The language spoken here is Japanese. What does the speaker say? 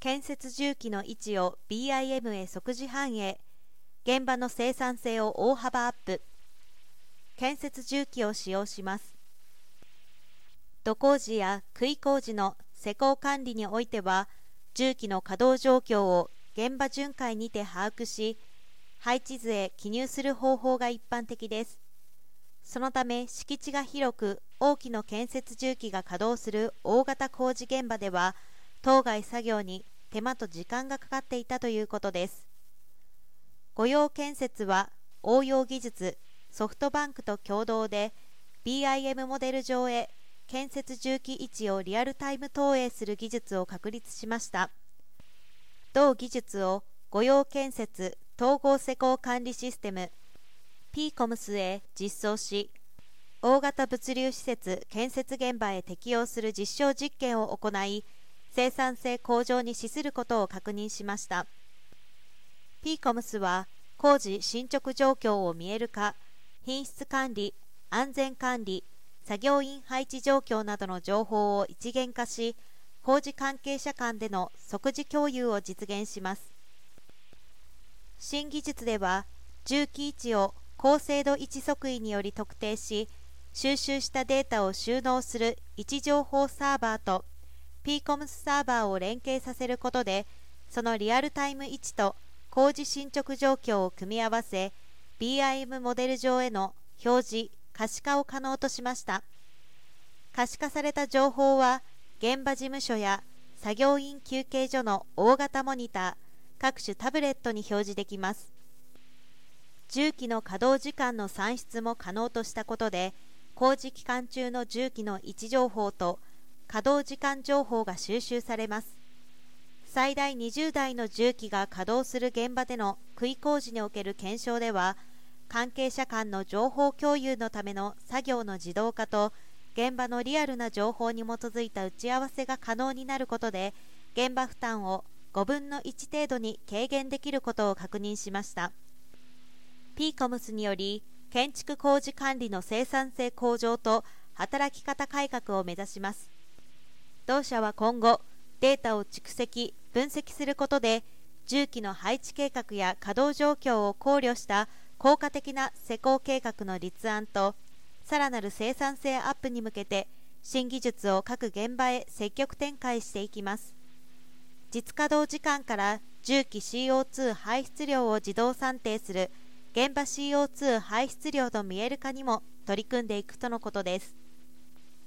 建設重機の位置を BIM へ即時反映現場の生産性を大幅アップ。建設重機を使用します。土工事や杭工事の施工管理においては重機の稼働状況を現場巡回にて把握し配置図へ記入する方法が一般的です。そのため敷地が広く大きな建設重機が稼働する大型工事現場では当該作業に手間と時間がかかっていたということです。御用建設は応用技術ソフトバンクと共同で BIM モデル上へ建設重機位置をリアルタイム投影する技術を確立しました。同技術を御用建設統合施工管理システム PCOMS へ実装し大型物流施設建設現場へ適用する実証実験を行い生産性向上に資することを確認しました。PCOMS は工事進捗状況を見える化品質管理安全管理作業員配置状況などの情報を一元化し工事関係者間での即時共有を実現します。新技術では重機位置を高精度位置測位により特定し収集したデータを収納する位置情報サーバーと PCOMS サーバーを連携させることでそのリアルタイム位置と工事進捗状況を組み合わせ BIM モデル上への表示可視化を可能としました。可視化された情報は現場事務所や作業員休憩所の大型モニター各種タブレットに表示できます。重機の稼働時間の算出も可能としたことで工事期間中の重機の位置情報と稼働時間情報が収集されます。最大20台の重機が稼働する現場での杭工事における検証では関係者間の情報共有のための作業の自動化と現場のリアルな情報に基づいた打ち合わせが可能になることで現場負担を5分の1程度に軽減できることを確認しました。PCOMS により建築工事管理の生産性向上と働き方改革を目指します。同社は今後データを蓄積分析することで重機の配置計画や稼働状況を考慮した効果的な施工計画の立案とさらなる生産性アップに向けて新技術を各現場へ積極展開していきます。実稼働時間から重機 CO2 排出量を自動算定する現場 CO2 排出量の見える化にも取り組んでいくとのことです。